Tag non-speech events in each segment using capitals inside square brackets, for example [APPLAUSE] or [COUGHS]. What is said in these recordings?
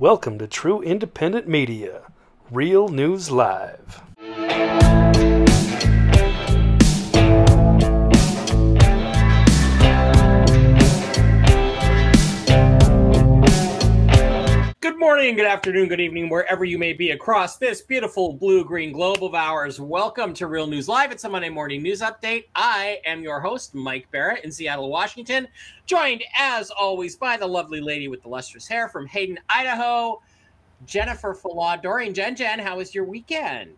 Welcome to True Independent Media, Real News Live. Morning, good afternoon, good evening, wherever you may be across this beautiful blue green globe of ours. Welcome to Real News Live. It's a Monday morning news update. I am your host, Mike Barrett in Seattle, Washington, joined as always by the lovely lady with the lustrous hair from Hayden, Idaho, Jennifer Falad. Dorian Jen Jen, how was your weekend?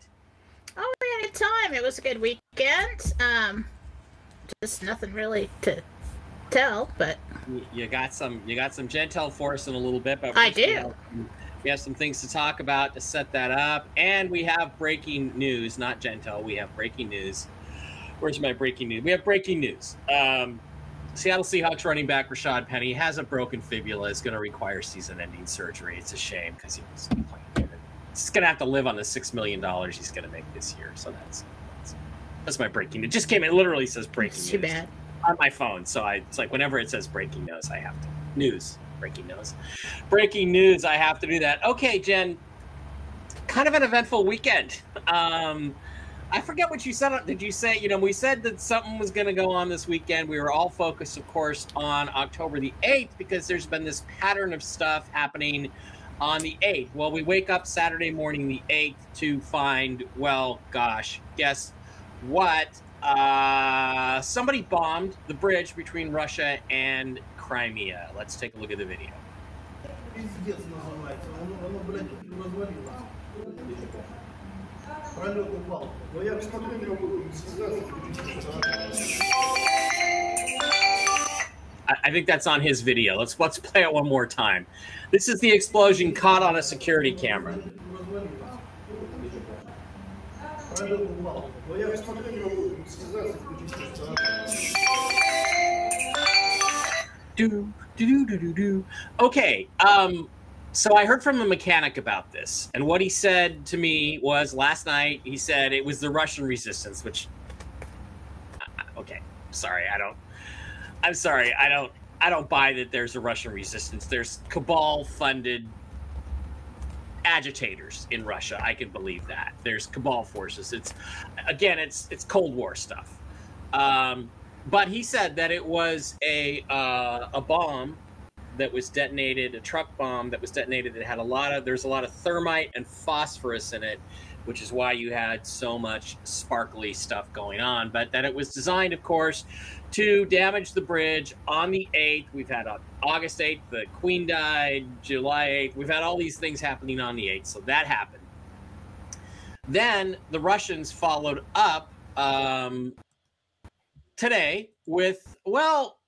Oh, we had a time. It was a good weekend. Um, just nothing really to tell, but You- got some you got some Gentel for us in a little bit, but I first we do. have We have some things to talk about to set that up, and we have breaking news. Not Gentel, we have breaking news. Where's my breaking news? We have breaking news. Um, Seattle Seahawks running back Rashad Penny has a broken fibula. Is going to require season-ending surgery. It's a shame because he was playing. He's going to have to live on the six million dollars he's going to make this year. So that's that's, that's my breaking news. Just came. It literally says breaking it's too news bad. On my phone. So I it's like whenever it says breaking news, I have to news, breaking news. Breaking news, I have to do that. Okay, Jen. Kind of an eventful weekend. Um I forget what you said. Did you say, you know, we said that something was going to go on this weekend. We were all focused, of course, on October the 8th because there's been this pattern of stuff happening on the 8th. Well, we wake up Saturday morning, the 8th, to find, well, gosh, guess what? Uh, somebody bombed the bridge between Russia and Crimea. Let's take a look at the video. I think that's on his video. Let's let's play it one more time. This is the explosion caught on a security camera. Do do do do do. Okay. Um. So I heard from a mechanic about this, and what he said to me was last night. He said it was the Russian resistance, which. Okay. Sorry, I don't. I'm sorry, I don't. I don't buy that there's a Russian resistance. There's cabal-funded agitators in Russia. I can believe that. There's cabal forces. It's again, it's it's Cold War stuff. Um, but he said that it was a uh, a bomb that was detonated, a truck bomb that was detonated that had a lot of there's a lot of thermite and phosphorus in it, which is why you had so much sparkly stuff going on. But that it was designed, of course, to damage the bridge on the 8th. We've had on August 8th, the Queen died, July 8th. We've had all these things happening on the 8th, so that happened. Then the Russians followed up um, today with, well,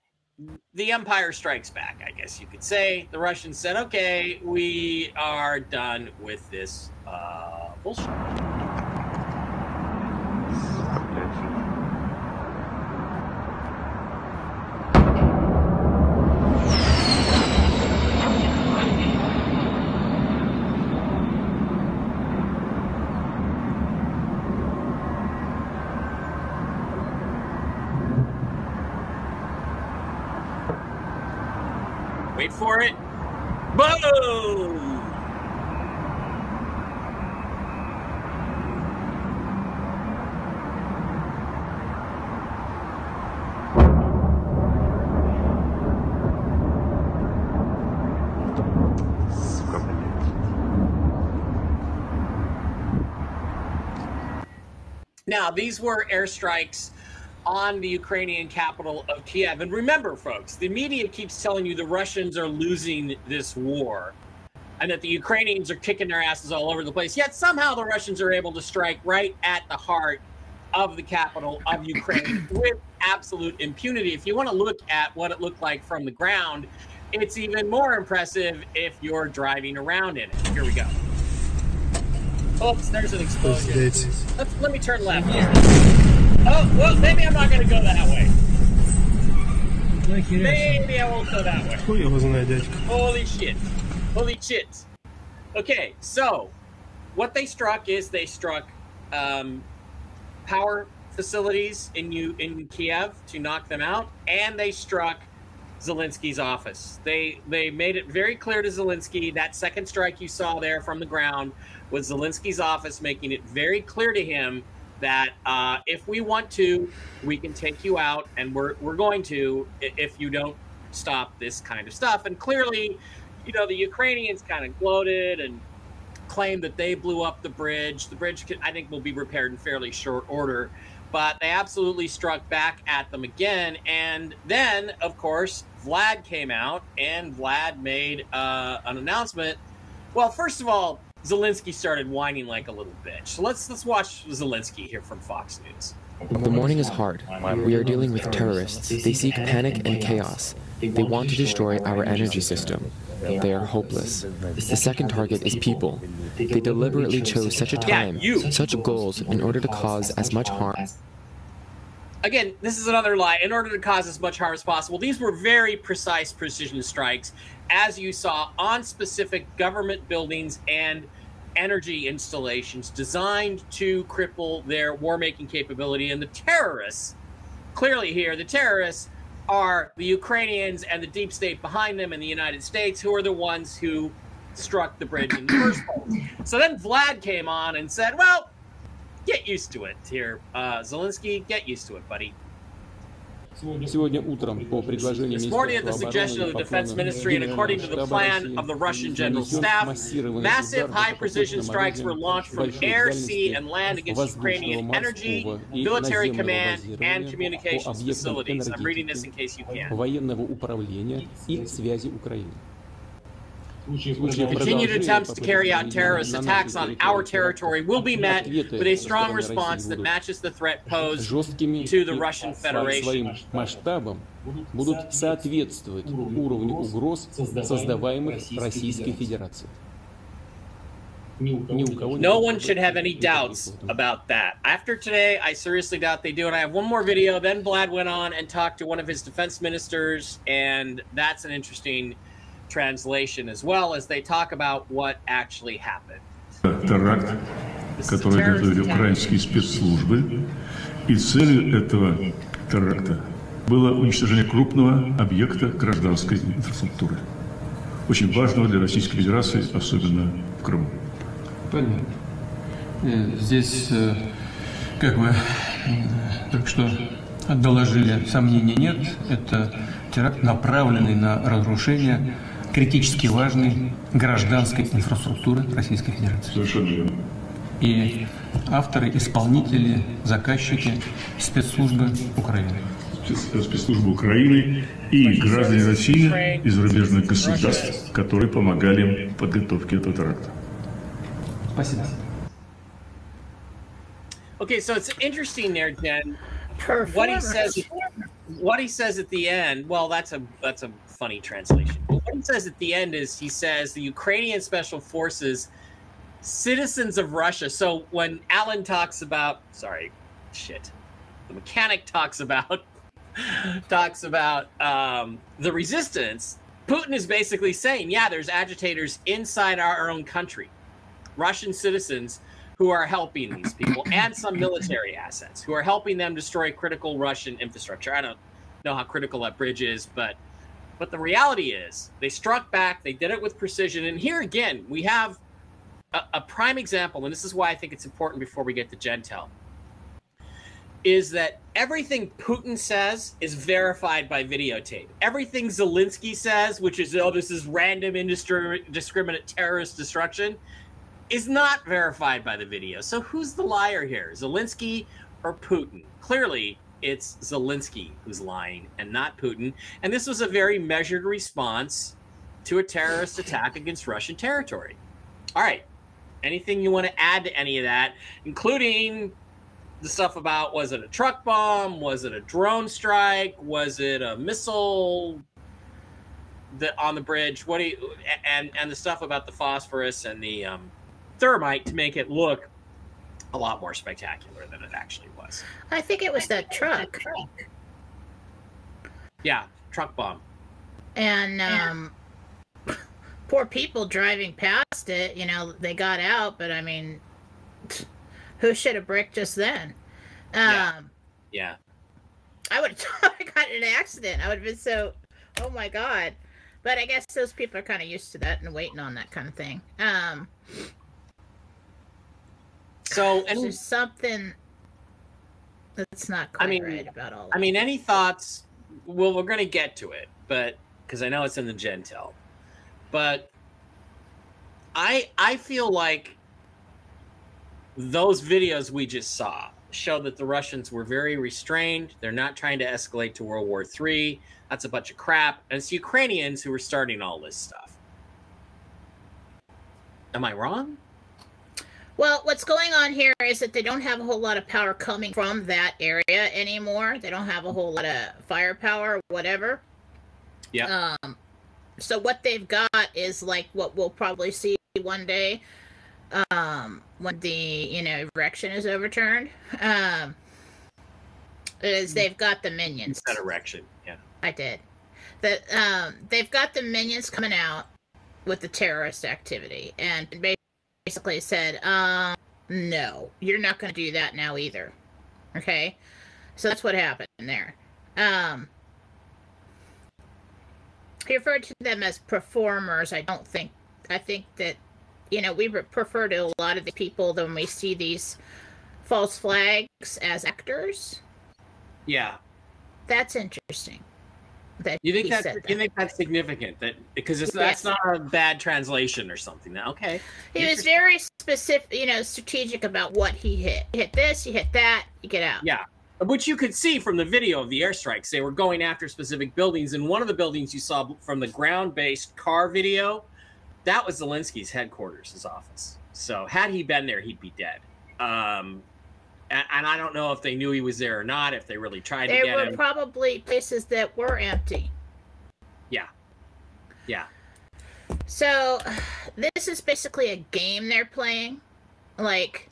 the Empire Strikes Back, I guess you could say. The Russians said, okay, we are done with this uh, bullshit. For it. Boom! Now, these were airstrikes on the Ukrainian capital of Kiev. And remember, folks, the media keeps telling you the Russians are losing this war and that the Ukrainians are kicking their asses all over the place. Yet somehow the Russians are able to strike right at the heart of the capital of Ukraine [COUGHS] with absolute impunity. If you want to look at what it looked like from the ground, it's even more impressive if you're driving around in it. Here we go. Oops, there's an explosion. Let's, let me turn left here. Oh, well, maybe I'm not going to go that way. Maybe I won't go that way. Хуй его знает, дядька. Holy shit. Holy shit. Okay, so what they struck is they struck um, power facilities in you in Kiev to knock them out, and they struck Zelensky's office. They they made it very clear to Zelensky that second strike you saw there from the ground was Zelensky's office making it very clear to him that uh, if we want to, we can take you out, and we're we're going to if you don't stop this kind of stuff. And clearly, you know, the Ukrainians kind of gloated and claimed that they blew up the bridge. The bridge, I think, will be repaired in fairly short order. But they absolutely struck back at them again. And then, of course, Vlad came out and Vlad made uh, an announcement. Well, first of all, Zelensky started whining like a little bitch. So let's let's watch Zelensky here from Fox News. The morning is hard. We are dealing with terrorists. They seek panic and chaos. They want to destroy our energy system. They are hopeless. The second target is people. They deliberately chose such a time, such goals in order to cause as much harm. again, this is another lie. In order to cause as much harm as possible, these were very precise precision strikes, as you saw on specific government buildings and energy installations designed to cripple their war making capability. And the terrorists, clearly here, the terrorists are the Ukrainians and the deep state behind them and the United States, who are the ones who struck the bridge in the first place. So then Vlad came on and said, well, get used to it here. Uh, Zelensky, get used to it, buddy. Сегодня утром по предложению Министерства обороны Штаба России массированный удар воздушного, морского и наземного базирования по объектам энергетики, военного управления и связи Украины. Continued attempts to carry out terrorist attacks on our territory will be met with a strong response that matches the threat posed жесткими to the и Russian по Federation. своим масштабам будут соответствовать уровню угроз, создаваемых Российской Федерацией. Ни у кого No нет one should have any никаких doubts вопросов. about that. After today, I seriously doubt they do. And I have one more video. Then Vlad went on and talked to one of his defense ministers, and that's an interesting translation as well as they talk about what actually happened. теракт, который готовили украинские спецслужбы. И целью этого теракта было уничтожение крупного объекта гражданской инфраструктуры, очень важного для Российской Федерации, особенно в Крыму. Понятно. Э, Здесь, э, как вы э, только что доложили, сомнений нет. Это теракт, направленный на разрушение критически важной гражданской инфраструктуры Российской Федерации. Совершенно верно. И авторы, исполнители, заказчики спецслужбы Украины. Спец- Спецслужбы Украины и граждане России и зарубежных государств, которые помогали им в подготовке этого теракта. Спасибо. Okay, so it's interesting there, Jen. What he says, what he says at the end. Well, that's a that's a funny translation. But what he says at the end is he says the Ukrainian special forces, citizens of Russia. So when Alan talks about, sorry, shit, the mechanic talks about [LAUGHS] talks about um, the resistance. Putin is basically saying, yeah, there's agitators inside our own country, Russian citizens who are helping these people [COUGHS] and some military assets who are helping them destroy critical Russian infrastructure. I don't know how critical that bridge is, but but the reality is they struck back. They did it with precision. And here again, we have a, a prime example, and this is why I think it's important before we get to Gentel, is that everything Putin says is verified by videotape. Everything Zelensky says, which is, oh, this is random indiscriminate terrorist destruction, is not verified by the video. So who's the liar here? Zelensky or Putin? Clearly, it's Zelensky who's lying and not Putin. And this was a very measured response to a terrorist attack against Russian territory. All right. Anything you want to add to any of that, including the stuff about was it a truck bomb? Was it a drone strike? Was it a missile that on the bridge? What do you and and the stuff about the phosphorus and the um, thermite to make it look a lot more spectacular than it actually. I think it was that truck. Yeah, truck bomb. And um, [LAUGHS] poor people driving past it, you know, they got out, but I mean, [LAUGHS] who should have bricked just then? Um, Yeah. Yeah. I would have [LAUGHS] I got in an accident. I would have been so oh my god. But I guess those people are kind of used to that and waiting on that kind of thing. Um, So, there's something that's not quite mean- right about all. I mean, any thoughts? Well, we're going to get to it, but because I know it's in the Gentel, but I I feel like those videos we just saw show that the Russians were very restrained. They're not trying to escalate to World War III. That's a bunch of crap, and it's Ukrainians who are starting all this stuff. Am I wrong? Well, what's going on here is that they don't have a whole lot of power coming from that area anymore. They don't have a whole lot of firepower or whatever. Yeah. Um, so what they've got is like what we'll probably see one day, um, when the you know erection is overturned. Um, is they've got the minions. That erection. Yeah. I did. That um, they've got the minions coming out with the terrorist activity, and basically said, um, "No, you're not going to do that now either." Okay, so that's what happened there. Um, he referred to them as performers. I don't think. I think that you know we prefer to a lot of the people when we see these false flags as actors. Yeah. That's interesting. That You think he that you think that's significant that because it's, Yes. that's not a bad translation or something. Now, okay. He was very specific, you know, strategic about what he hit. Hit this, you hit that, you get out. Yeah. Which you could see from the video of the airstrikes. They were going after specific buildings. And one of the buildings you saw from the ground based car video, that was Zelensky's headquarters, his office. So had he been there, he'd be dead. Um, and, and I don't know if they knew he was there or not, if they really tried to get There get were probably places that were empty. yeah. Yeah. So this is basically a game they're playing. Like,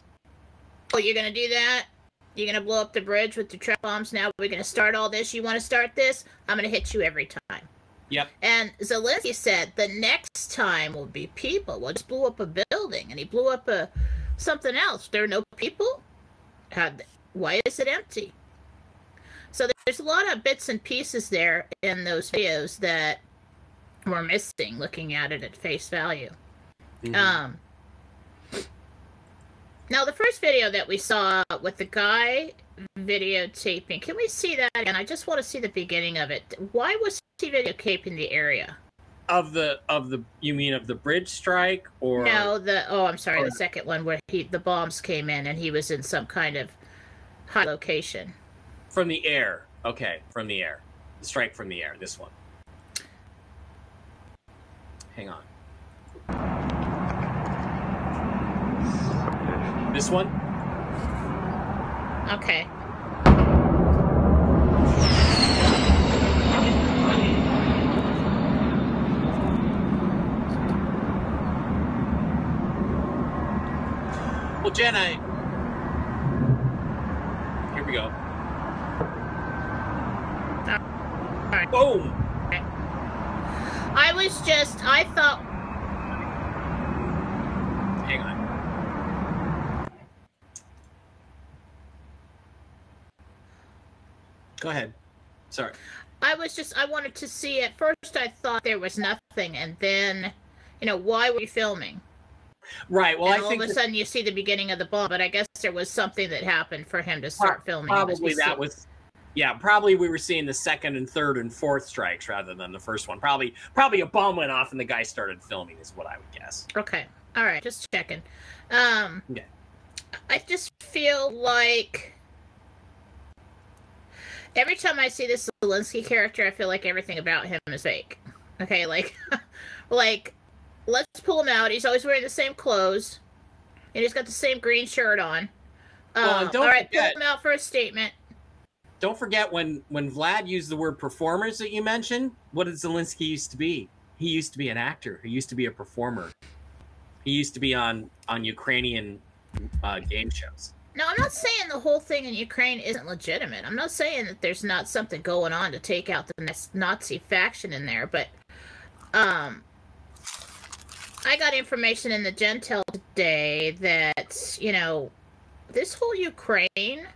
oh, you're gonna do that? You're gonna blow up the bridge with the trap bombs? Now we're gonna start all this. You want to start this? I'm gonna hit you every time. Yep. And Zelensky said the next time will be people. Well, just blew up a building, and he blew up a something else. There are no people. How, why is it empty? So there's a lot of bits and pieces there in those videos that we're missing. Looking at it at face value. Mhm. Um. Now the first video that we saw with the guy videotaping, can we see that again? I just want to see the beginning of it. Why was he videotaping the area? Of the of the you mean of the bridge strike or No, the oh, I'm sorry, or- the second one where he the bombs came in and he was in some kind of high location. from the air? Okay, from the air. The strike from the air. This one. Hang on. This one? Okay. Well, Jen, I. Here we go. Alright. Boom! I was just I thought Hang on. Go ahead. Sorry. I was just I wanted to see at first I thought there was nothing and then you know, why were you filming? Right. Well, and I all think of a sudden you see the beginning of the bomb, but I guess there was something that happened for him to start filming. Probably that was. Yeah, probably we were seeing the second and third and fourth strikes rather than the first one. Probably, probably a bomb went off and the guy started filming, is what I would guess. Okay. All right, just checking. Um Okay. I just feel like every time I see this Zelensky character, I feel like everything about him is fake. Okay, like [LAUGHS] like let's pull him out. He's always wearing the same clothes. And he's got the same green shirt on. Well, Um, don't all right, forget- pull him out for a statement. Don't forget when when Vlad used the word performers that you mentioned. What did Zelensky used to be? He used to be an actor. He used to be a performer. He used to be on on Ukrainian uh, game shows. Now, I'm not saying the whole thing in Ukraine isn't legitimate. I'm not saying that there's not something going on to take out the Nazi faction in there, but um, I got information in the Gentel today that you know this whole Ukraine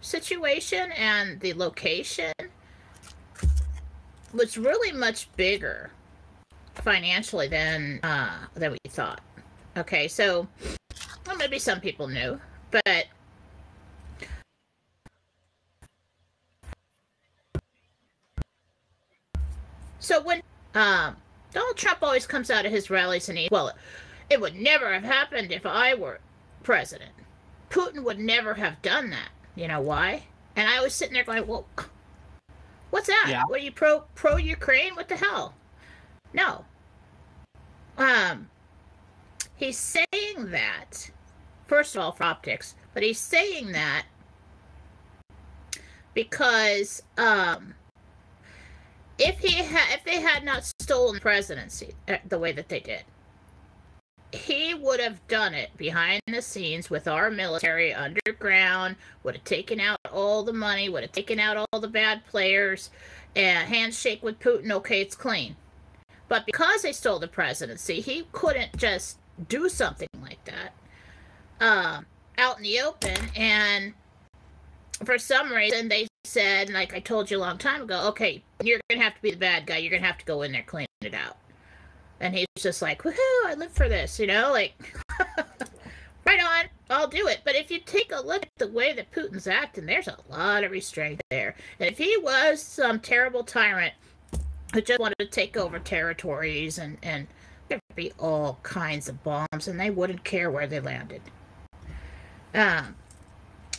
situation and the location was really much bigger financially than uh, than we thought. Okay, so well, maybe some people knew, but so when um, Donald Trump always comes out of his rallies and he well, it would never have happened if I were president. Putin would never have done that. You know why? And I was sitting there going, well, what's that? Yeah. What are you pro pro Ukraine? What the hell? No. Um, he's saying that first of all for optics, but he's saying that because um, if he had if they had not the presidency uh, the way that they did, he would have done it behind the scenes with our military underground, would have taken out all the money, would have taken out all the bad players, and handshake with Putin, okay, it's clean. But because they stole the presidency, he couldn't just do something like that uh, out in the open. And for some reason, they said, like I told you a long time ago, okay, you're to have to be the bad guy. You're to have to go in there, clean it out. And he's just like, woohoo, I live for this, you know, like, [LAUGHS] right on, I'll do it. But if you take a look at the way that Putin's acting, there's a lot of restraint there. And if he was some terrible tyrant who just wanted to take over territories and, and there'd be all kinds of bombs and they wouldn't care where they landed. Um,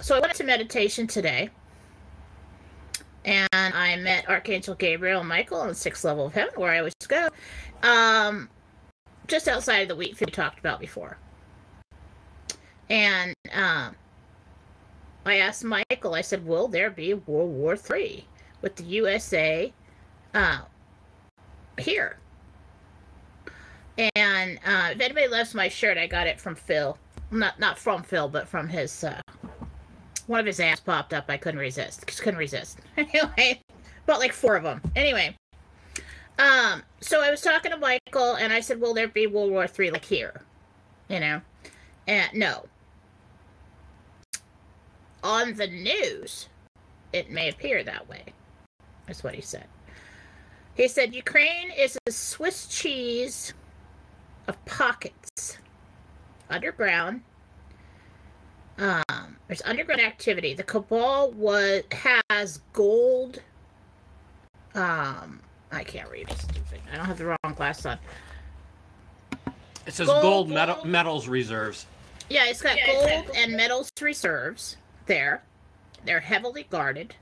so I went to meditation today and I met Archangel Gabriel Michael on the sixth level of heaven, where I always go, um, just outside of the wheat field we talked about before. And um, I asked Michael, I said, Will there be World War III with the USA uh, here? And uh, if anybody loves my shirt, I got it from Phil. Not not from Phil, but from his uh, one of his ads popped up. I couldn't resist. Just couldn't resist. [LAUGHS] Anyway, bought like four of them. Anyway, um, so I was talking to Michael, and I said, "Will there be World War Three like here?" You know, and no. On the news, it may appear that way. That's what he said. He said Ukraine is a Swiss cheese of pockets underground um, there's underground activity. The cabal was has gold. Um, I can't read. It's stupid. I don't have the wrong glass on. It says Gold, gold, metal, gold. metals reserves. Yeah, it's got gold and metals reserves there. They're heavily guarded,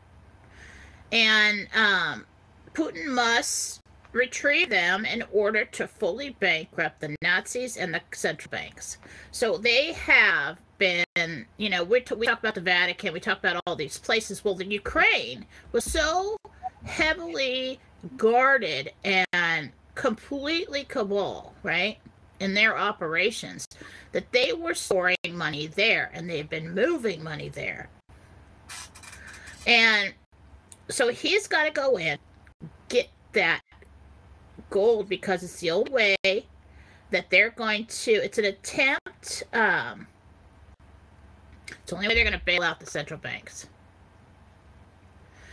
and um, Putin must retrieve them in order to fully bankrupt the Nazis and the central banks. So they have been, you know, we t- we talk about the Vatican, we talk about all these places. Well, the Ukraine was so heavily guarded and completely cabal, right, in their operations that they were storing money there and they've been moving money there. And so he's got to go in, get that gold because it's the old way that they're going to, it's an attempt, um, it's the only way they're going to bail out the central banks.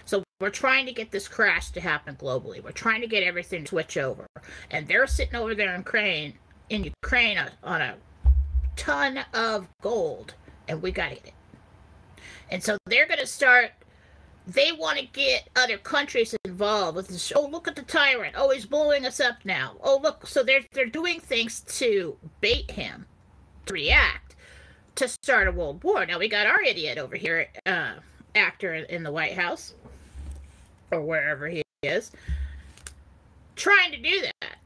So we're trying to get this crash to happen globally. We're trying to get everything to switch over, and they're sitting over there in Ukraine, in Ukraine, on- a ton of gold, and we got to get it. And so they're going to start. They want to get other countries involved with this. Oh, look at the tyrant! Oh, he's blowing us up now. Oh, look! So they're they're doing things to bait him to react to start a world war. Now we got our idiot over here, uh, actor in the White House or wherever he is, trying to do that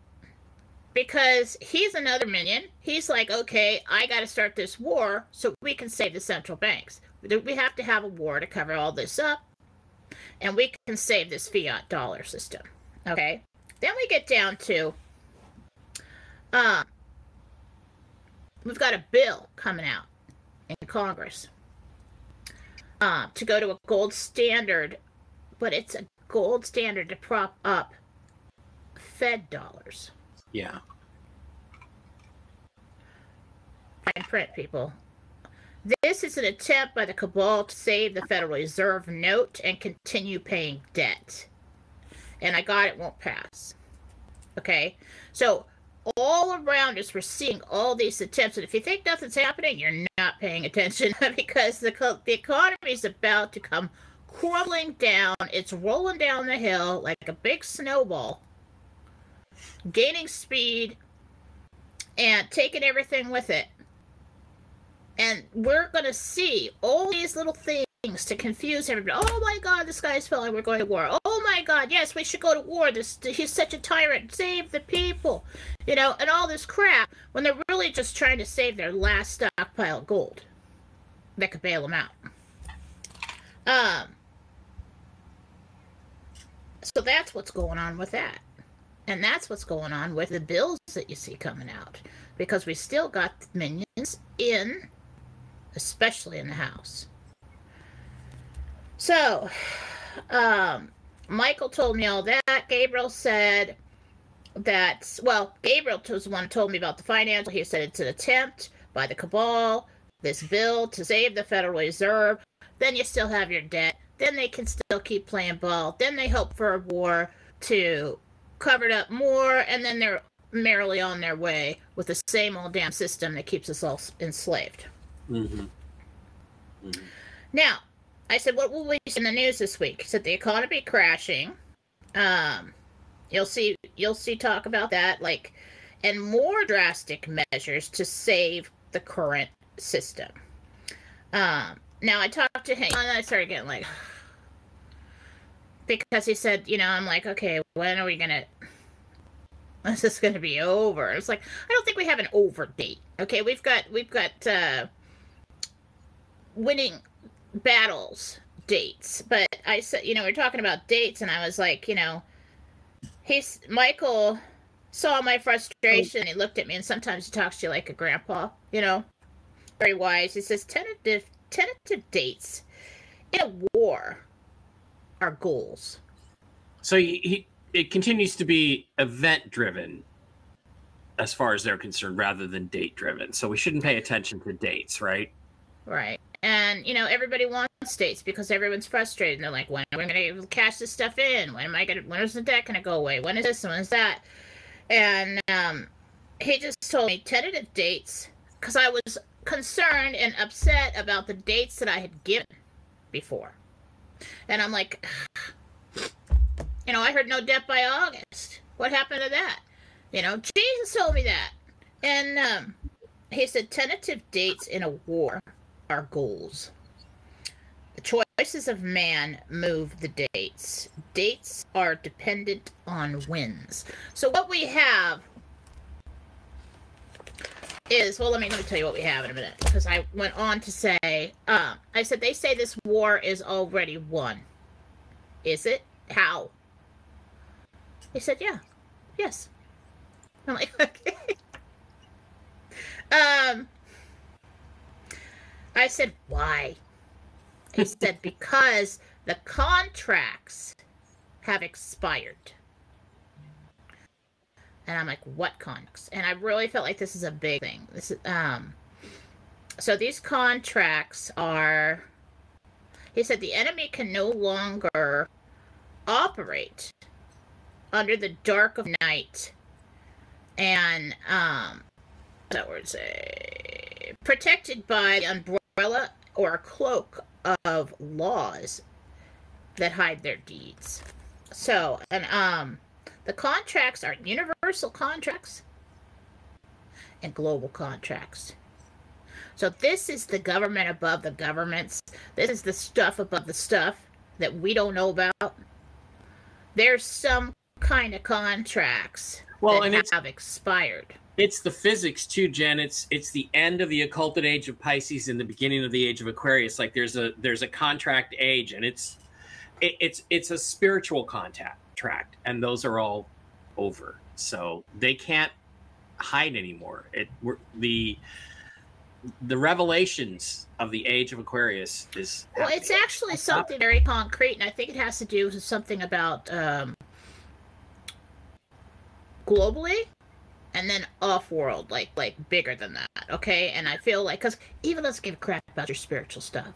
because he's another minion. He's like, okay, I got to start this war so we can save the central banks. We have to have a war to cover all this up, and we can save this fiat dollar system. Okay. Then we get down to, um, we've got a bill coming out in Congress uh, to go to a gold standard, but it's a gold standard to prop up Fed dollars. Yeah. Fine print, people. This is an attempt by the cabal to save the Federal Reserve note and continue paying debt. and I got it won't pass. Okay, so all around us, we're seeing all these attempts, and if you think nothing's happening, you're not paying attention [LAUGHS] because the the economy is about to come crumbling down. It's rolling down the hill like a big snowball, gaining speed and taking everything with it. And we're going to see all these little things to confuse everybody. Oh my God, this guy's falling. We're going to war. Oh my God, yes, we should go to war. This he's such a tyrant. Save the people, you know, and all this crap. When they're really just trying to save their last stockpile of gold that could bail them out. Um. So that's what's going on with that. And that's what's going on with the bills that you see coming out. Because we still got minions in, especially in the House. So, um, Michael told me all that. Gabriel said that, well, Gabriel was the one who told me about the financial. He said it's an attempt by the cabal, this bill to save the Federal Reserve. Then you still have your debt. Then they can still keep playing ball. Then they hope for a war to cover it up more. And then they're merrily on their way with the same old damn system that keeps us all enslaved. Mm-hmm. Now, I said, what will we see in the news this week? He said the economy crashing. Um, you'll see, you'll see talk about that, like, and more drastic measures to save the current system. Um, now I talked to him, and I started getting like, because he said, you know, I'm like, okay, when are we gonna? When's this gonna be over? It's like I don't think we have an over date. Okay, we've got we've got uh, winning battles dates, but I said, you know, we are talking about dates, and I was like, you know, he's Michael saw my frustration. He looked at me, and sometimes he talks to you like a grandpa, you know, very wise. He says tentative tentative dates in a war are goals. So he, he it continues to be event driven as far as they're concerned rather than date driven. So we shouldn't pay attention to dates, right? Right. And you know, everybody wants dates because everyone's frustrated. And they're like, when am I gonna cash this stuff in? When am I gonna when is the debt gonna go away? When is this? When is that? And um he just told me tentative dates because I was concerned and upset about the dates that I had given before. And I'm like, [SIGHS] you know, I heard no debt by August. What happened to that? You know, Jesus told me that. And um, he said tentative dates in a war are goals. The choices of man move the dates. Dates are dependent on wins. So what we have is well let me let me tell you what we have in a minute because I went on to say um I said they say this war is already won. Is it? How? He said, Yeah. Yes. I'm like, [LAUGHS] okay. Um I said, why? He [LAUGHS] said, because the contracts have expired. And I'm like, what contracts? And I really felt like this is a big thing. This is um so these contracts are he said the enemy can no longer operate under the dark of night and um that word say protected by the umbrella or a cloak of laws that hide their deeds. So and um the contracts are universal contracts and global contracts. So this is the government above the governments. This is the stuff above the stuff that we don't know about. There's some kind of contracts Well, that have expired. It's the physics too, Jen. It's it's the end of the occulted age of Pisces and the beginning of the age of Aquarius. Like there's a there's a contract age, and it's it, it's it's a spiritual contact tract, and those are all over. So they can't hide anymore. It we're, the the revelations of the age of Aquarius is Well, it's happening. actually something very concrete, and I think it has to do with something about um, globally, and then off-world, like like bigger than that. Okay, and I feel like because even let's give a crap about your spiritual stuff,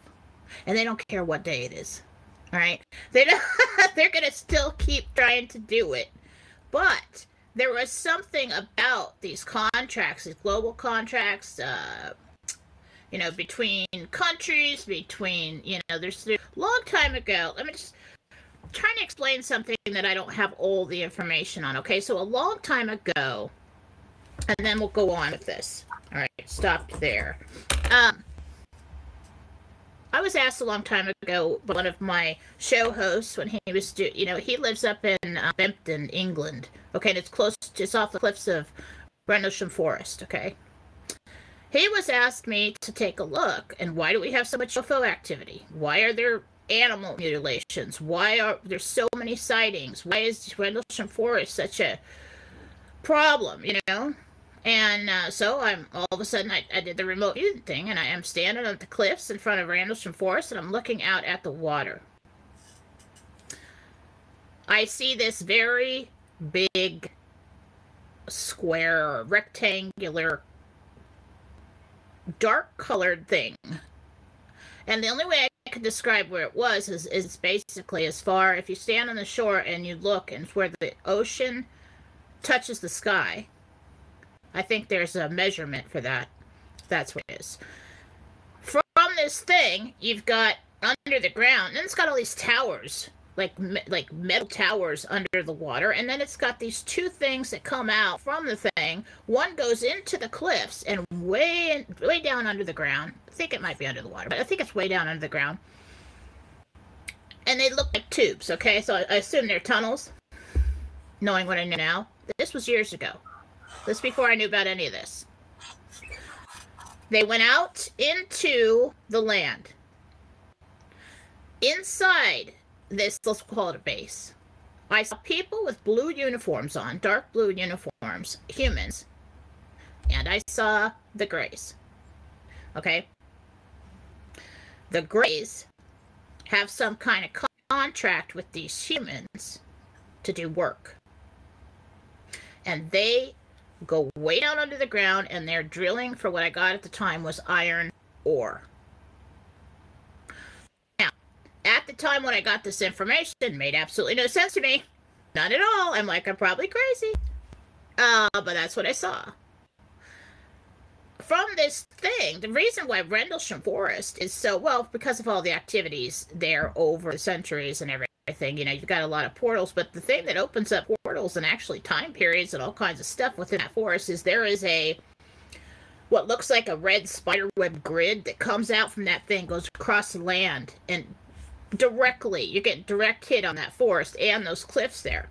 and they don't care what day it is. All right, they don't, [LAUGHS] they're to still keep trying to do it. But there was something about these contracts, these global contracts, uh, you know, between countries, between, you know, there's a long time ago. Let me just trying to explain something that I don't have all the information on. Okay, so a long time ago, and then we'll go on with this. All right, stopped there. Um, I was asked a long time ago by one of my show hosts when he was, do, you know, he lives up in uh, Bempton, England. Okay, and it's close, to, it's off the cliffs of Rendlesham Forest. Okay, he was asked me to take a look, and why do we have so much UFO activity? Why are there animal mutilations? Why are there so many sightings? Why is Rendlesham Forest such a problem? You know, and uh, so I'm all of a sudden I, I, did the remote viewing thing, and I am standing on the cliffs in front of Rendlesham Forest, and I'm looking out at the water. I see this very big square, rectangular, dark colored thing. And the only way I could describe where it was is, is basically as far if you stand on the shore and you look and it's where the ocean touches the sky I think there's a measurement for that. That's what it is. From this thing, you've got under the ground, and it's got all these towers, like like metal towers under the water, and then it's got these two things that come out from the thing. One goes into the cliffs and way in, way down under the ground. I think it might be under the water, but I think it's way down under the ground. And they look like tubes. Okay, so I, I assume they're tunnels. Knowing what I know now, this was years ago. This before I knew about any of this. They went out into the land. Inside this, let's call it a base, I saw people with blue uniforms on, dark blue uniforms, humans, and I saw the Greys. Okay? The Greys have some kind of contract with these humans to do work. And they go way down under the ground and they're drilling for what I got at the time was iron ore. Now, at the time when I got this information, made absolutely no sense to me. None at all. I'm like, I'm probably crazy. Uh, but that's what I saw. From this thing, the reason why Rendlesham Forest is so well because of all the activities there over the centuries and everything thing. You know, you've got a lot of portals, but the thing that opens up portals and actually time periods and all kinds of stuff within that forest is there is a what looks like a red spiderweb grid that comes out from that thing, goes across the land, and directly you get direct hit on that forest and those cliffs there.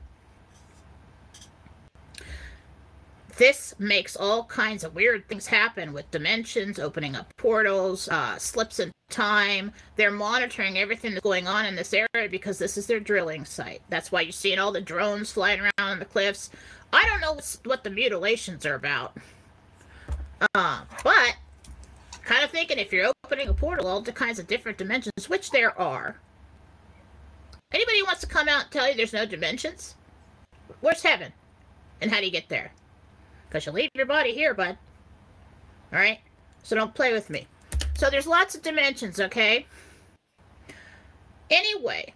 This makes all kinds of weird things happen with dimensions, opening up portals, uh, slips in time. They're monitoring everything that's going on in this area because this is their drilling site. That's why you're seeing all the drones flying around on the cliffs. I don't know what the mutilations are about. Uh, but kind of thinking if you're opening a portal, all the kinds of different dimensions, which there are. Anybody wants to come out and tell you there's no dimensions? Where's heaven? And how do you get there? Because you leave your body here, bud. Alright? So don't play with me. So there's lots of dimensions, okay? Anyway,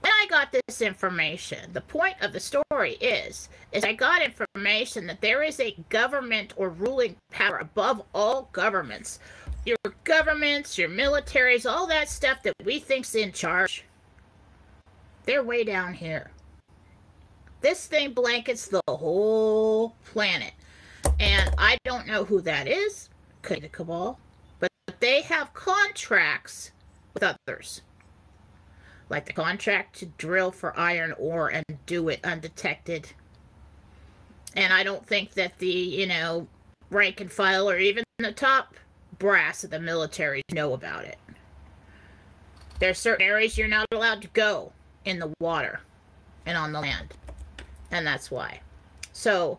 when I got this information, the point of the story is, is I got information that there is a government or ruling power above all governments. Your governments, your militaries, all that stuff that we think's in charge, they're way down here. This thing blankets the whole planet. And I don't know who that is, Cabal, but they have contracts with others. Like the contract to drill for iron ore and do it undetected. And I don't think that the, you know, rank and file or even the top brass of the military know about it. There are certain areas you're not allowed to go in the water and on the land. And that's why. So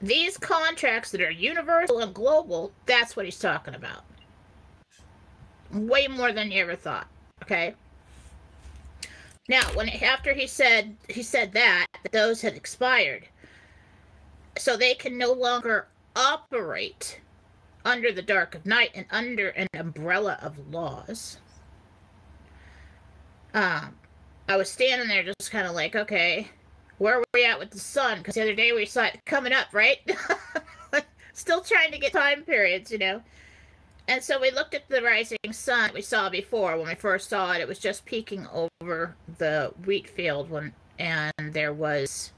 these contracts that are universal and global, that's what he's talking about. Way more than you ever thought. Okay. Now, when after he said he said that, that those had expired, so they can no longer operate under the dark of night and under an umbrella of laws. um, I was standing there just kind of like, okay, where are we at with the sun? Because the other day we saw it coming up, right? [LAUGHS] Still trying to get time periods, you know. And so we looked at the rising sun we saw before. When we first saw it, it was just peeking over the wheat field when, and there was,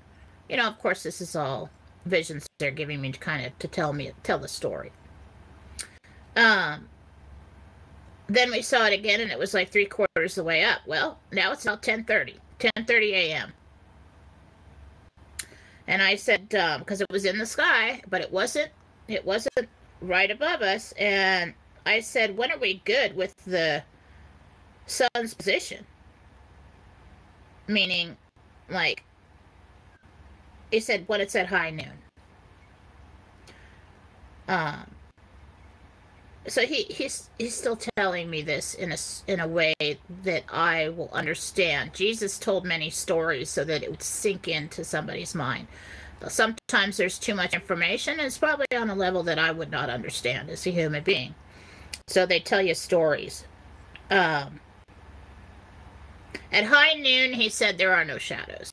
you know, of course, this is all visions they're giving me to kind of to tell me tell the story. Um. Then we saw it again, and it was like three quarters of the way up. Well, now it's now 10:30, 10:30 a.m. And I said, because um, it was in the sky, but it wasn't. It wasn't right above us. And I said, when are we good with the sun's position? Meaning, like, he said when it's at high noon. Um, so he he's he's still telling me this in a in a way that I will understand. Jesus told many stories so that it would sink into somebody's mind. But sometimes there's too much information, and it's probably on a level that I would not understand as a human being. So they tell you stories. Um, at high noon, he said there are no shadows.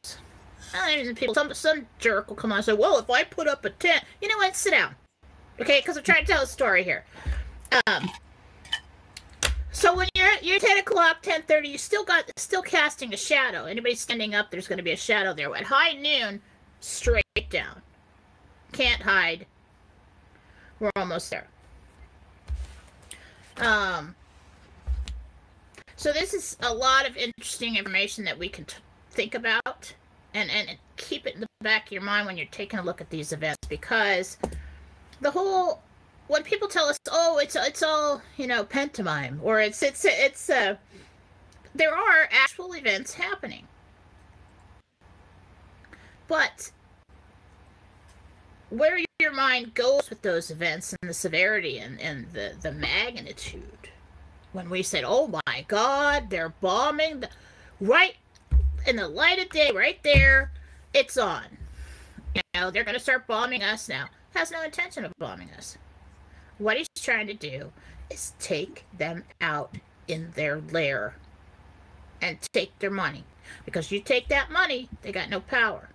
And people, some some jerk will come on and say, "Well, if I put up a tent, you know what? Sit down, okay? Because I'm trying to tell a story here." Um, so when you're you're ten o'clock, ten thirty, you still got still casting a shadow. Anybody standing up, there's going to be a shadow there. At high noon, straight down, can't hide. We're almost there. Um. So this is a lot of interesting information that we can t- think about and and keep it in the back of your mind when you're taking a look at these events because the whole when people tell us, "Oh, it's it's all you know pantomime," or it's it's it's uh, there are actual events happening, but where your mind goes with those events and the severity and, and the, the magnitude. When we said oh my god they're bombing the, right in the light of day right there it's on. You know they're going to start bombing us now. Has no intention of bombing us what he's trying to do is take them out in their lair and take their money because you take that money they got no power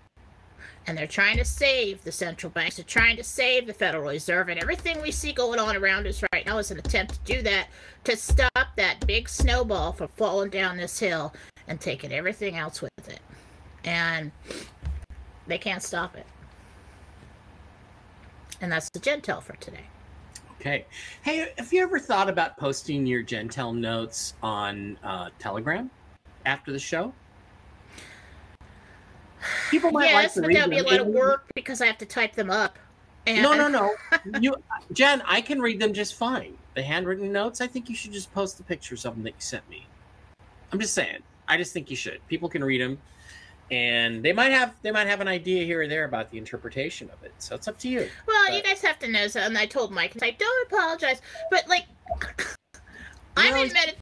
and they're trying to save the central banks. They're trying to save the Federal Reserve, and everything we see going on around us right now is an attempt to do that to stop that big snowball from falling down this hill and taking everything else with it. And they can't stop it. And that's the Gentel for today. Okay. Hey, have you ever thought about posting your Gentel notes on uh, Telegram after the show? People might yes, like but that would be a lot of work because I have to type them up. And... No, no, no. you, [LAUGHS] Jen, I can read them just fine. The handwritten notes. I think you should just post the pictures of them that you sent me. I'm just saying. I just think you should. People can read them, and they might have they might have an idea here or there about the interpretation of it. So it's up to you. Well, but... you guys have to know. So, and I told Mike, I don't apologize, but like, I'm in meditation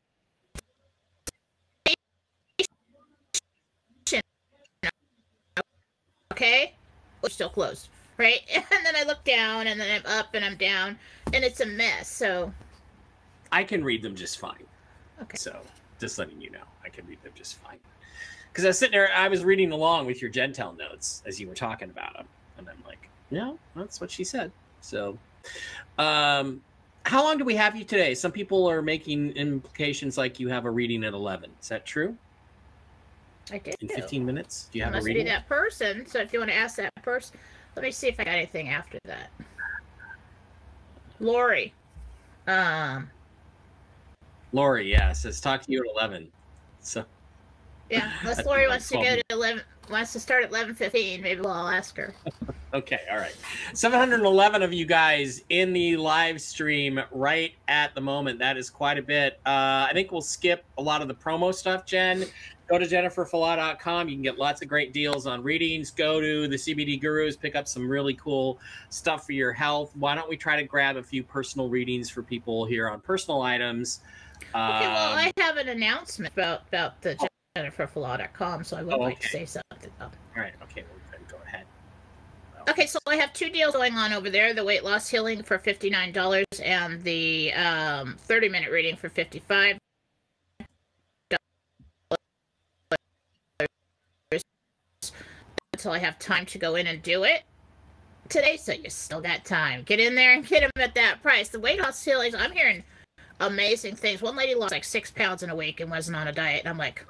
okay? We're still closed, right? [LAUGHS] And then I look down, and then I'm up, and I'm down, and it's a mess. So I can read them just fine. Okay. So just letting you know, I can read them just fine. Because I was sitting there, I was reading along with your Gentel notes as you were talking about them, and I'm like, yeah, that's what she said. So, um, how long do we have you today? Some people are making implications like you have a reading at 11. Is that true? I did. In 15 minutes? Do you have must a reading? be that person. So if you want to ask that person, let me see if I got anything after that. Lori. Um. Lori, yeah, says talk to you at 11. So. Yeah, unless Lori wants to go to 11, wants to start at 11:15, maybe we'll ask her. okay, all right. 711 of you guys in the live stream right at the moment. That is quite a bit. Uh, I think we'll skip a lot of the promo stuff, Jen, go to jenniferfallaw.com. You can get lots of great deals on readings. Go to the CBD Gurus, pick up some really cool stuff for your health. Why don't we try to grab a few personal readings for people here on personal items? Okay, well, I um, have an announcement about about the jenniferfallaw.com, so I would oh, like to say something. All right, okay, well, then go ahead. Okay, so I have two deals going on over there: the weight loss healing for fifty nine dollars, and the um, thirty minute reading for fifty five. Until I have time to go in and do it today, so you still got time. Get in there and get them at that price. The weight loss healings, I'm hearing amazing things. One lady lost like six pounds in a week and wasn't on a diet. And I'm like.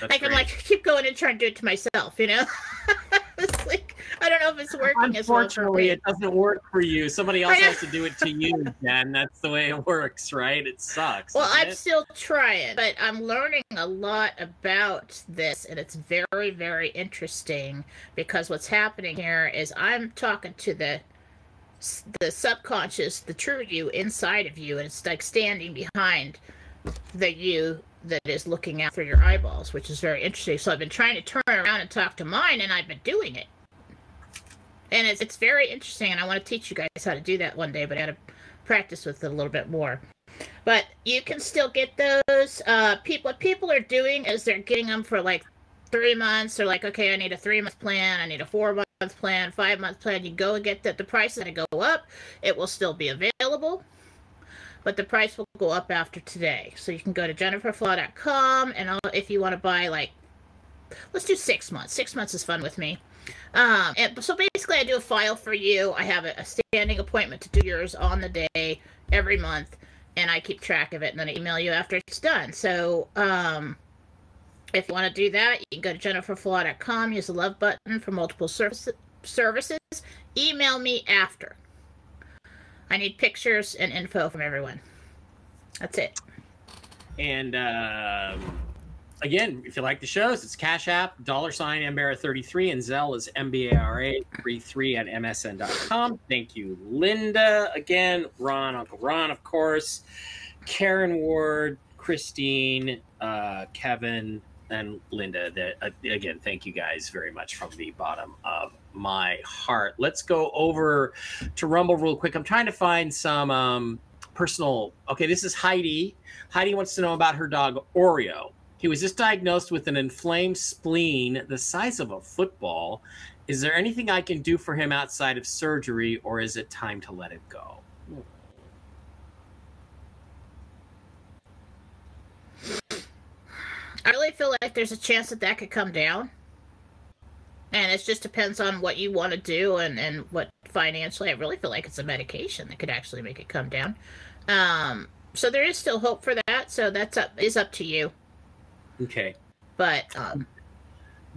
That's I can great. like keep going and try and do it to myself, you know? [LAUGHS] it's like I don't know if it's working as well for Unfortunately, me. it doesn't work for you. Somebody else has to do it to you, [LAUGHS] Jen. That's the way it works, right? It sucks. Well, I'm it? still trying, but I'm learning a lot about this, and it's very, very interesting because what's happening here is I'm talking to the the subconscious, the true you inside of you, and it's like standing behind the you that is looking out through your eyeballs, which is very interesting. So I've been trying to turn around and talk to mine, and I've been doing it, and it's it's very interesting. And I want to teach you guys how to do that one day, but I got to practice with it a little bit more but you can still get those. Uh, people, what people are doing is they're getting them for like three months. They're like, okay, I need a three month plan, I need a four month plan, five month plan. You go and get that. The price is going to go up. It will still be available, but the price will go up after today. So you can go to jenniferfallaw.com and I'll, if you want to buy like, let's do six months. Six months is fun with me. Um, and so basically, I do a file for you. I have a, standing appointment to do yours on the day every month and I keep track of it and then I email you after it's done. So, um, if you want to do that, you can go to jenniferfallaw.com, use the love button for multiple service, services. Email me after. I need pictures and info from everyone. That's it. And um, again, if you like the shows, it's Cash App, dollar sign MBARA33, and Zelle is MBARA33 at MSN.com. Thank you, Linda. Again, Ron, Uncle Ron, of course, Karen Ward, Christine, uh, Kevin, and Linda. Uh, again, thank you guys very much from the bottom of my heart. Let's go over to Rumble real quick. I'm trying to find some um, personal. Okay, this is Heidi. Heidi wants to know about her dog Oreo. He was just diagnosed with an inflamed spleen the size of a football. Is there anything I can do for him outside of surgery, or is it time to let it go? I really feel like there's a chance that that could come down. And it just depends on what you want to do and, and what financially. I really feel like it's a medication that could actually make it come down. Um, so there is still hope for that. So that's up is up to you. Okay. But um,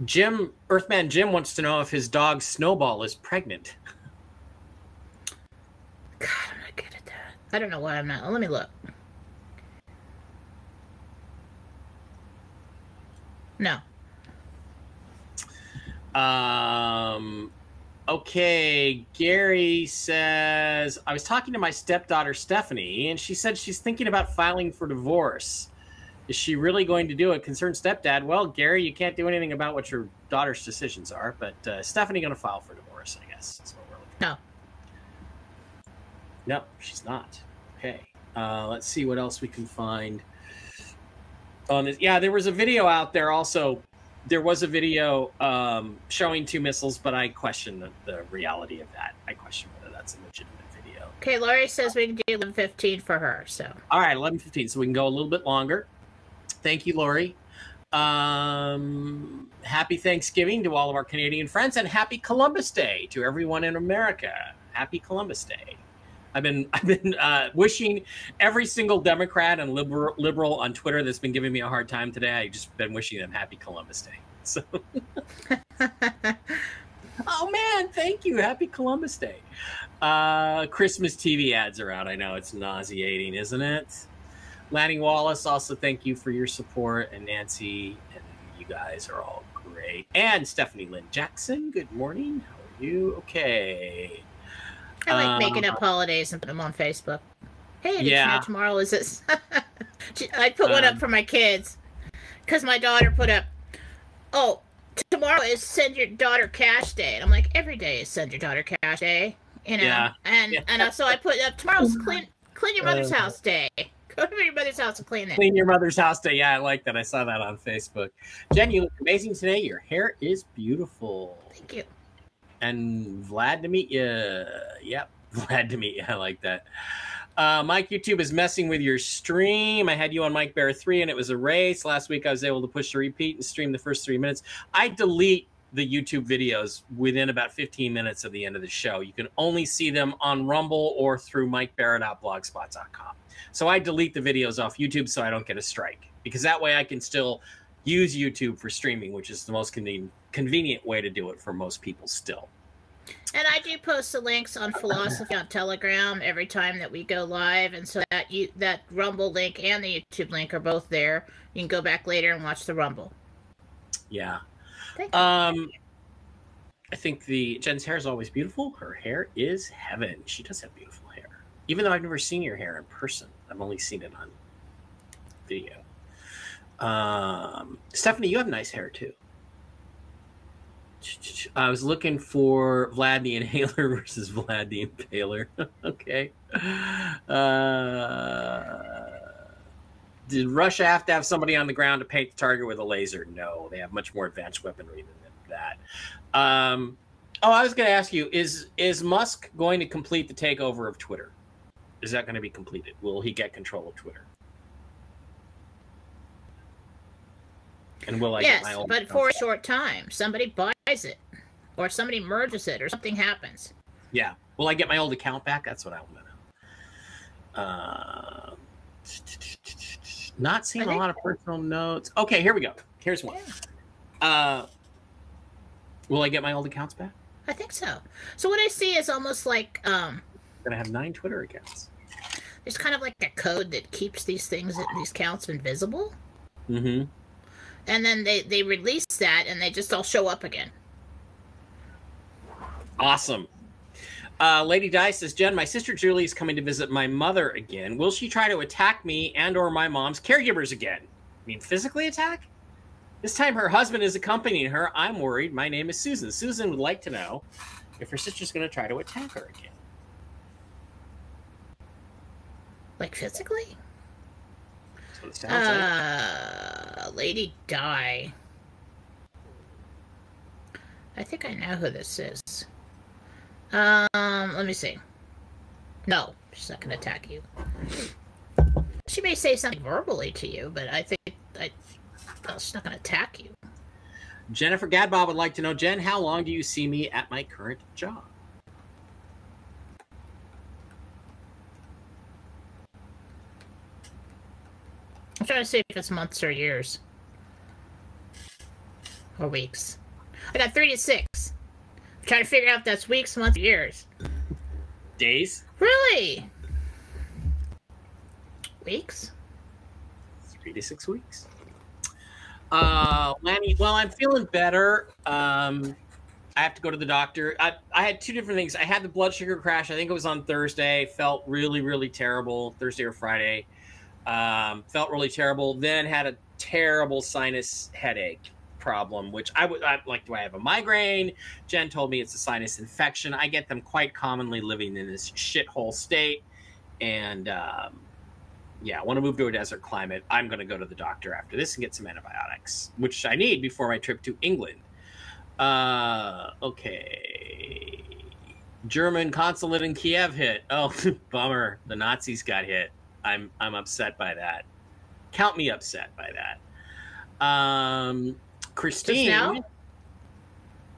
Jim, Earthman Jim wants to know if his dog Snowball is pregnant. God, I'm not good at that. I don't know why I'm not. Let me look. No. Um, okay, Gary says I was talking to my stepdaughter Stephanie, and she said she's thinking about filing for divorce. Is she really going to do it? Concerned stepdad. Well, Gary, you can't do anything about what your daughter's decisions are, but uh, Stephanie going to file for divorce, I guess. That's what we're looking. No. No, she's not. Okay. Uh, let's see what else we can find on this. Yeah, there was a video out there also. There was a video um, showing two missiles, but I question the, the reality of that. I question whether that's a legitimate video. Okay, Lori says we can do 1115 for her. So All right, eleven fifteen, so we can go a little bit longer. Thank you, Lori. Um, happy Thanksgiving to all of our Canadian friends, and happy Columbus Day to everyone in America. Happy Columbus Day. I've been I've been uh, wishing every single Democrat and liberal liberal on Twitter that's been giving me a hard time today. I just been wishing them happy Columbus Day. So, [LAUGHS] oh man, thank you, happy Columbus Day. Uh, Christmas TV ads are out. I know it's nauseating, isn't it? Lanny Wallace, also thank you for your support, and Nancy, and you guys are all great. And Stephanie Lynn Jackson, good morning. How are you? Okay. I like Um, making up holidays and put them on Facebook. Hey, did you Yeah. know tomorrow is this? [LAUGHS] I put one up Um, for my kids because my daughter put up, oh, tomorrow is send your daughter cash day. And I'm like, every day is send your daughter cash day, you know? Yeah. And Yeah. and uh, so I put up tomorrow's clean clean your mother's Uh, house day. [LAUGHS] Go to your mother's house and clean it. Clean your mother's house day. Yeah, I like that. I saw that on Facebook. Jen, you look amazing today. Your hair is beautiful. Thank you. And Vlad to meet you. Yep, [LAUGHS] Vlad to meet you. I like that. Uh, Mike YouTube is messing with your stream. I had you on Mike Bear 3 and it was a race. Last week I was able to push the repeat and stream the first three minutes. I delete the YouTube videos within about 15 minutes of the end of the show. You can only see them on Rumble or through MikeBarrett.blogspot.com. So I delete the videos off YouTube so I don't get a strike because that way I can still use YouTube for streaming, which is the most conven- convenient way to do it for most people still. And I do post the links on philosophy on Telegram every time that we go live, and so that you that Rumble link and the YouTube link are both there. You can go back later and watch the Rumble. Yeah. Thank you. Um, I think the Jen's hair is always beautiful. Her hair is heaven. She does have beautiful hair, even though I've never seen your hair in person. I've only seen it on video. Um, Stephanie, you have nice hair too. I was looking for Vlad the Inhaler [LAUGHS] versus Vlad the Impaler. [LAUGHS] okay. Uh, did Russia have to have somebody on the ground to paint the target with a laser? No, they have much more advanced weaponry than that. Um, oh, I was going to ask you: Is is Musk going to complete the takeover of Twitter? Is that going to be completed? Will he get control of Twitter? And will I yes, get my own? but for a short time, somebody buys it, or somebody merges it, or something happens. Yeah. Will I get my old account back? That's what I want to know. Uh, not seeing a lot of personal notes. Okay, here we go. Here's one. Uh, will I get my old accounts back? I think so. So what I see is almost like um, gonna have nine Twitter accounts. there's kind of like a code that keeps these things, these counts invisible, Mm-hmm. And then they they release that, and they just all show up again. Awesome. Uh, Lady dice says, Jen, my sister Julie is coming to visit my mother again. Will she try to attack me and or my mom's caregivers again? I mean, physically attack? This time her husband is accompanying her. I'm worried. My name is Susan. Susan would like to know if her sister's going to try to attack her again. Like physically? That's what it sounds like. Uh, Lady Di. I think I know who this is. Um, let me see. No, she's not going to attack you. She may say something verbally to you, but I think I, well, she's not going to attack you. Jennifer Gadbob would like to know, Jen, how long do you see me at my current job? I'm trying to see if it's months or years. Or weeks. I got 36. I'm trying to figure out if that's weeks, months, or years. Days? Really? Weeks? three to six weeks. Uh, Lanny, well, I'm feeling better. Um, I have to go to the doctor. I, I had two different things. I had the blood sugar crash. I think it was on Thursday. Felt really, really terrible. Thursday or Friday. Um, felt really terrible. Then had a terrible sinus headache problem, which I would like. Do I have a migraine? Jen told me it's a sinus infection. I get them quite commonly living in this shithole state, and um, yeah, I want to move to a desert climate. I'm going to go to the doctor after this and get some antibiotics, which I need before my trip to England. Uh, okay. German consulate in Kiev hit. Oh, [LAUGHS] bummer. The Nazis got hit. I'm I'm upset by that. Count me upset by that. Um, Christine. now?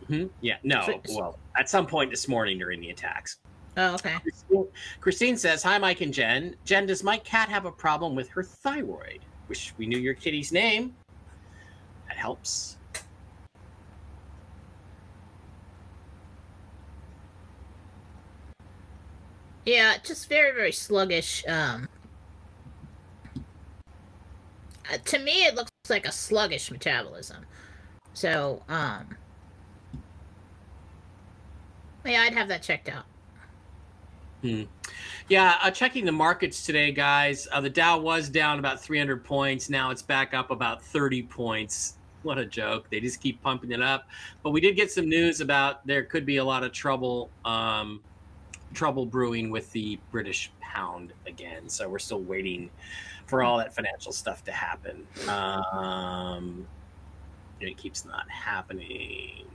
Hmm? Yeah, no. So- Well, at some point this morning during the attacks. Oh, okay. Christine, Christine says, Hi, Mike and Jen. Jen, does my cat have a problem with her thyroid? Wish we knew your kitty's name. That helps. Yeah, just very, very sluggish. Um, to me, it looks like a sluggish metabolism. So, um, yeah, I'd have that checked out. Hmm. Yeah, uh, checking the markets today, guys. Uh, the Dow was down about 300 points. Now it's back up about 30 points. What a joke. They just keep pumping it up. But we did get some news about there could be a lot of trouble um, trouble brewing with the British pound again. So we're still waiting for all that financial stuff to happen. Um, it keeps not happening.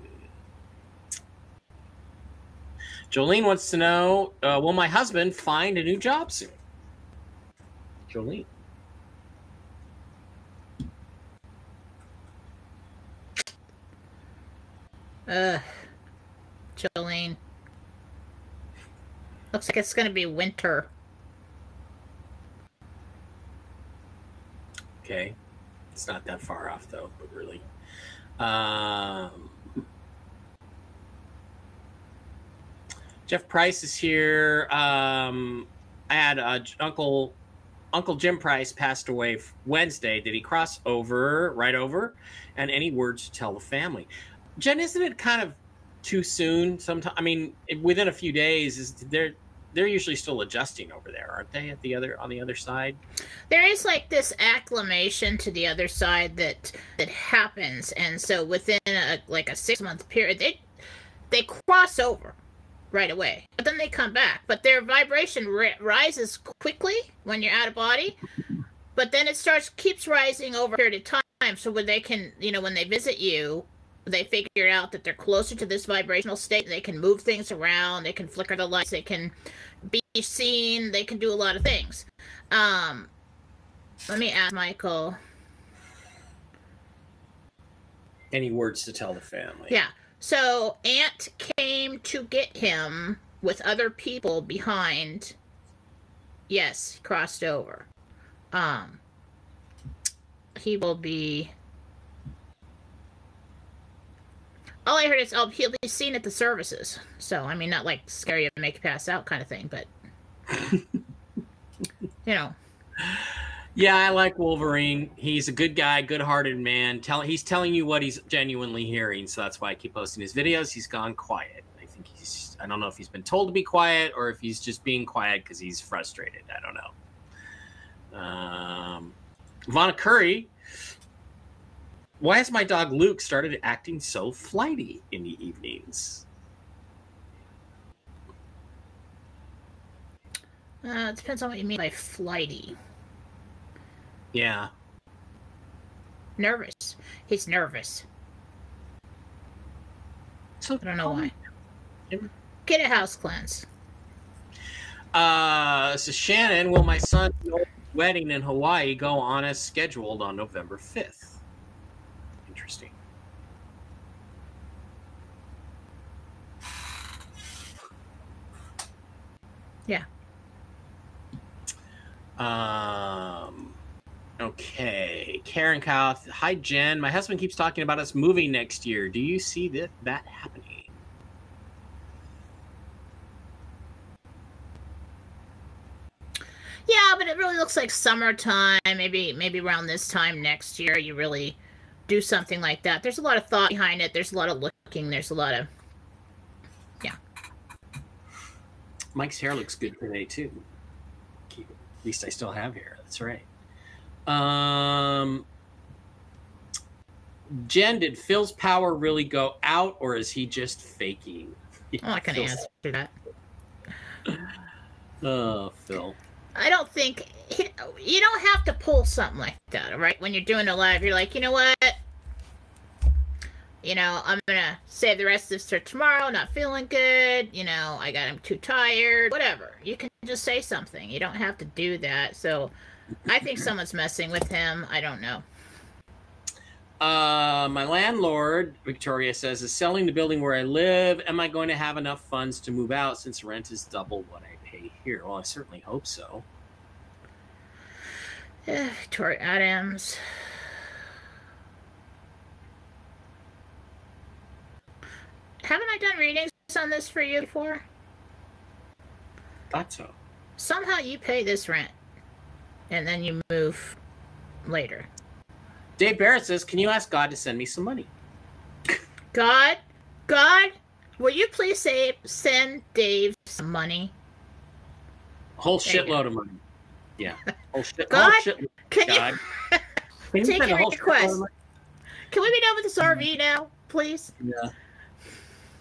Jolene wants to know uh, Will my husband find a new job soon? Jolene. Ugh. Jolene. Looks like it's gonna be winter. Okay. It's not that far off though, but really. Um, Jeff Price is here. Um, I had uh, Uncle Uncle Jim Price passed away Wednesday. Did he cross over right over? And any words to tell the family? Jen, isn't it kind of too soon? Sometimes, I mean, within a few days, is they're they're usually still adjusting over there, aren't they? At the other on the other side. There is like this acclimation to the other side that that happens, and so within a, like a six month period, they they cross over right away, but then they come back. But their vibration ri- rises quickly when you're out of body, but then it starts keeps rising over a period of time. So when they can, you know, when they visit you, they figure out that they're closer to this vibrational state. They can move things around. They can flicker the lights. They can be seen. They can do a lot of things. Um, let me ask Michael. Any words to tell the family? Yeah. So Aunt came to get him with other people behind. Yes, crossed over. Um, he will be. All I heard is, oh, he'll be seen at the services. So, I mean, not like scare you and make you pass out kind of thing, but [LAUGHS] you know. Yeah, I like Wolverine. He's a good guy, good-hearted man. Tell he's telling you what he's genuinely hearing, so that's why I keep posting his videos. He's gone quiet. I think he's I don't know if he's been told to be quiet or if he's just being quiet because he's frustrated. I don't know. Um, Vonna Curry. Why has my dog Luke started acting so flighty in the evenings? Uh, it depends on what you mean by flighty. Yeah. Nervous. He's nervous. So I don't know why. Get a house cleanse. Uh, so Shannon, will my son's wedding in Hawaii go on as scheduled on November fifth? Interesting. Yeah. Um. Okay, Karen Kyle. Hi, Jen. My husband keeps talking about us moving next year. Do you see that that happening? Yeah, but it really looks like summertime. Maybe maybe around this time next year you really do something like that. There's a lot of thought behind it. There's a lot of looking. There's a lot of Mike's hair looks good today too. At least I still have hair. That's right. Um, Jen, did Phil's power really go out, or is he just faking? I'm not gonna answer that. [SIGHS] Oh, Phil. I don't think you don't have to pull something like that, right? When you're doing a live, you're like, you know what? You know, I'm gonna save the rest of this for tomorrow. Not feeling good. You know, I got. I'm too tired. Whatever. You can just say something. You don't have to do that. So, I think [CLEARS THROAT] someone's messing with him. I don't know. Uh, my landlord, Victoria says, is selling the building where I live. Am I going to have enough funds to move out since rent is double what I pay here? Well, I certainly hope so. [SIGHS] Tori Adams. Haven't I done readings on this for you before? Thought so. Somehow you pay this rent, and then you move later. Dave Barrett says, Can you ask God to send me some money? [LAUGHS] God, God, will you please say send Dave some money? A whole There shitload of money. Yeah. Whole shit, God, whole shit, Can God. [LAUGHS] you Can take your of request? can we be done with this RV mm-hmm. now, please? Yeah.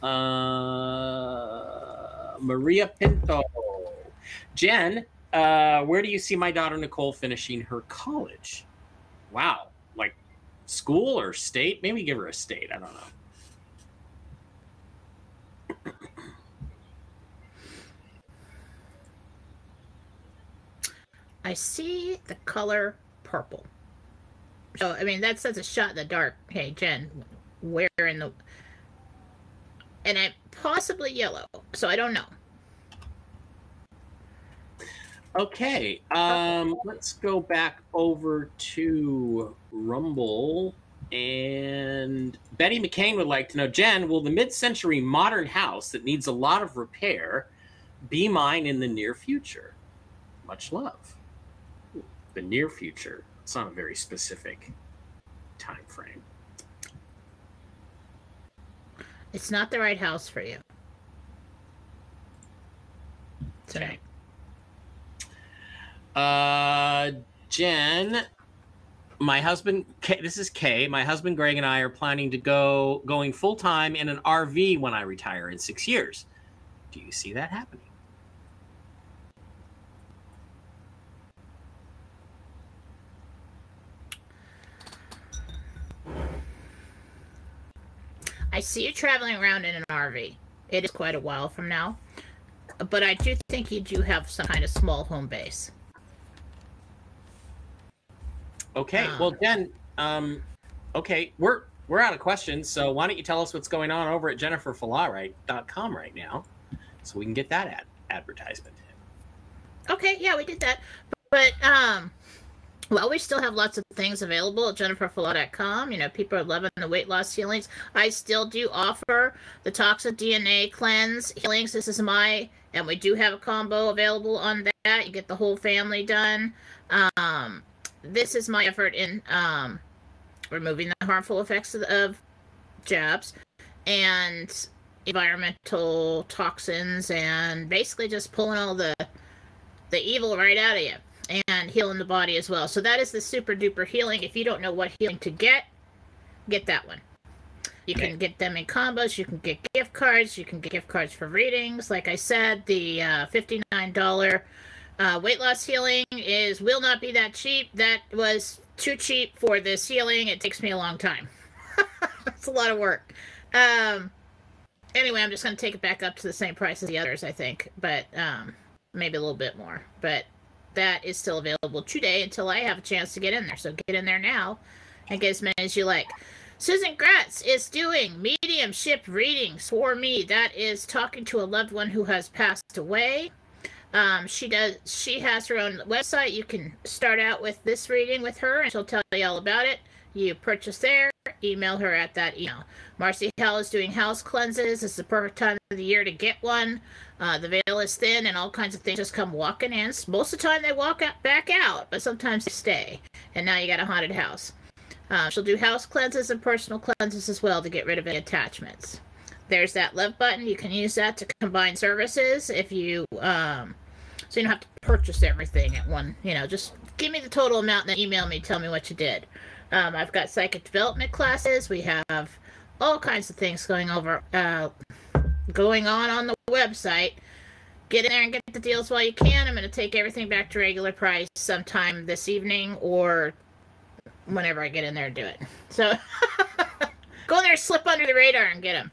Uh, Maria Pinto. Jen, uh, where do you see my daughter Nicole finishing her college? Wow. Like school or state? Maybe give her a state. I don't know. I see the color purple. So I mean that's that's a shot in the dark. Hey Jen, where in the and I'm possibly yellow, so I don't know. Okay, um, let's go back over to Rumble. And Betty McCain would like to know Jen, will the mid century modern house that needs a lot of repair be mine in the near future? Much love. The near future. It's not a very specific time frame. It's not the right house for you. Okay. Uh, Jen, my husband, this is Kay. My husband Greg and I are planning to go going full time in an RV when I retire in six years. Do you see that happening? I see you traveling around in an RV. It is quite a while from now, but I do think you do have some kind of small home base. Okay, Ah. well, Jen, um, okay, we're we're out of questions. So why don't you tell us what's going on over at jenniferfalaright.com right now, so we can get that ad- advertisement. Okay, yeah, we did that. But um well, we still have lots of things available at jenniferfallaw.com. You know, people are loving the weight loss healings. I still do offer the toxic DNA cleanse healings. This is my, and we do have a combo available on that. You get the whole family done. Um, this is my effort in um, removing the harmful effects of, of jabs and environmental toxins and basically just pulling all the the evil right out of you and healing the body as well. So that is the super duper healing. If you don't know what healing to get, get that one. You Okay. can get them in combos. You can get gift cards. You can get gift cards for readings. Like I said, the uh, fifty-nine dollar uh, weight loss healing is will not be that cheap. That was too cheap for this healing. It takes me a long time. [LAUGHS] it's a lot of work. Um, anyway, I'm just going to take it back up to the same price as the others, I think, but um, maybe a little bit more. But that is still available today until I have a chance to get in there. So get in there now and get as many as you like. Susan Gratz is doing mediumship readings for me. That is talking to a loved one who has passed away. Um, she does. She has her own website. You can start out with this reading with her, and she'll tell you all about it. You purchase there. Email her at that email. Marcy Hell is doing house cleanses. It's the perfect time of the year to get one. Uh, the veil is thin, and all kinds of things just come walking in. Most of the time, they walk out, back out, but sometimes they stay. And now you got a haunted house. Uh, she'll do house cleanses and personal cleanses as well to get rid of any attachments. There's that love button. You can use that to combine services if you, um, so you don't have to purchase everything at one. You know, just give me the total amount and then email me. Tell me what you did. Um, I've got psychic development classes. We have all kinds of things going over, uh, going on on the website. Get in there and get the deals while you can. I'm going to take everything back to regular price sometime this evening or whenever I get in there and do it. So [LAUGHS] go in there, slip under the radar, and get them.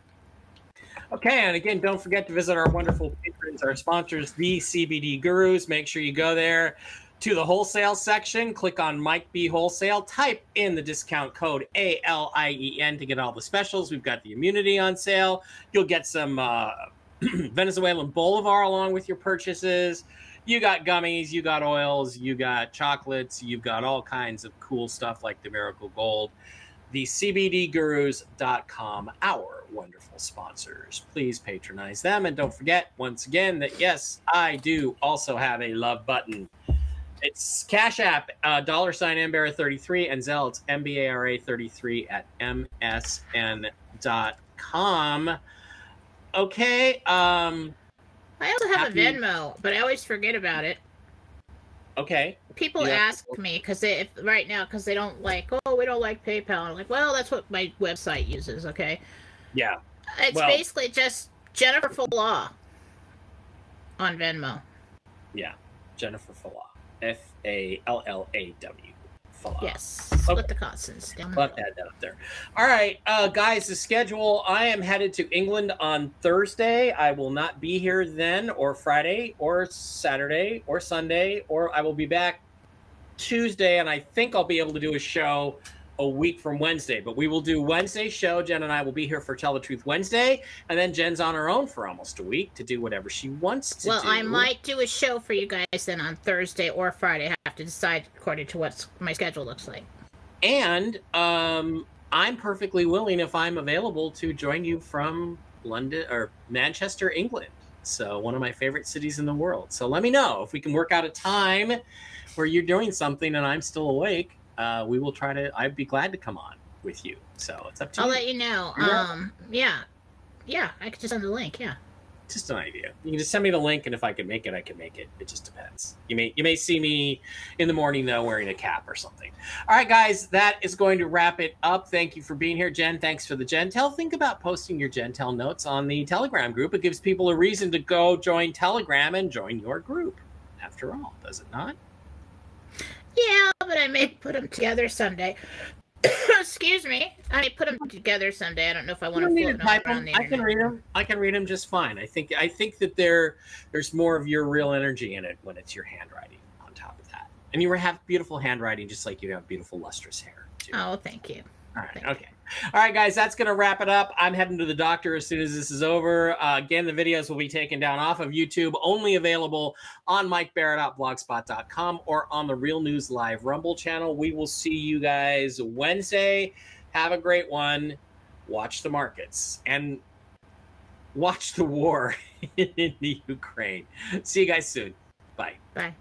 Okay, and again, don't forget to visit our wonderful patrons, our sponsors, the CBD Gurus. Make sure you go there to the wholesale section, click on Mike B Wholesale, type in the discount code ALIEN to get all the specials. We've got the immunity on sale. You'll get some uh, [CLEARS THROAT] Venezuelan Bolivar along with your purchases. You got gummies, you got oils, you got chocolates, you've got all kinds of cool stuff like the Miracle Gold. The CBDGurus.com, our wonderful sponsors. Please patronize them. And don't forget, once again, that yes, I do also have a love button. It's Cash App, uh, dollar sign MBARA33, and Zelle, it's MBARA33 at MSN.com. Okay. Um, I also have Happy- a Venmo, but I always forget about it. okay. People Yeah. ask me because they if, right now because they don't like oh we don't like PayPal. I'm like well that's what my website uses. Okay, Yeah. it's Well- basically just Jennifer Fallaw on Venmo. Yeah. Jennifer Fallaw. F A L L A W. Yes, split Okay. the constants down the middle. that up there. All right, uh, guys, the schedule. I am headed to England on Thursday. I will not be here then, or Friday, or Saturday, or Sunday, or I will be back Tuesday, and I think I'll be able to do a show a week from Wednesday, but we will do Wednesday show. Jen and I will be here for Tell the Truth Wednesday, and then Jen's on her own for almost a week to do whatever she wants to well, do. I might do a show for you guys then on Thursday or Friday. I have to decide according to what my schedule looks like. And um, I'm perfectly willing, if I'm available, to join you from London or Manchester, England. So, one of my favorite cities in the world. So, let me know if we can work out a time where you're doing something and I'm still awake. Uh, we will try to, I'd be glad to come on with you. So, it's up to I'll you. let you know. Yeah. Um, yeah, yeah, I could just send the link. Yeah. just an idea. You can just send me the link, and if I can make it, I can make it. It just depends. You may you may see me in the morning though, wearing a cap or something. All right, guys, that is going to wrap it up. Thank you for being here, Jen. Thanks for the Gentel. Think about posting your Gentel notes on the Telegram group. It gives people a reason to go join Telegram and join your group. After all, does it not? Yeah, but I may put them together someday. [COUGHS] Excuse me. I may put them together someday. I don't know if I want to float them around them. the I can read them. I can read them just fine. I think I think that there there's more of your real energy in it when it's your handwriting on top of that. And you have beautiful handwriting, just like you have beautiful lustrous hair. Too. Oh, thank you. All right. thank you. All right, guys. That's going to wrap it up. I'm heading to the doctor as soon as this is over. Uh, again, the videos will be taken down off of YouTube, only available on MikeBarrett.blogspot.com or on the Real News Live Rumble channel. We will see you guys Wednesday. Have a great one. Watch the markets and watch the war [LAUGHS] in the Ukraine. See you guys soon. Bye. Bye.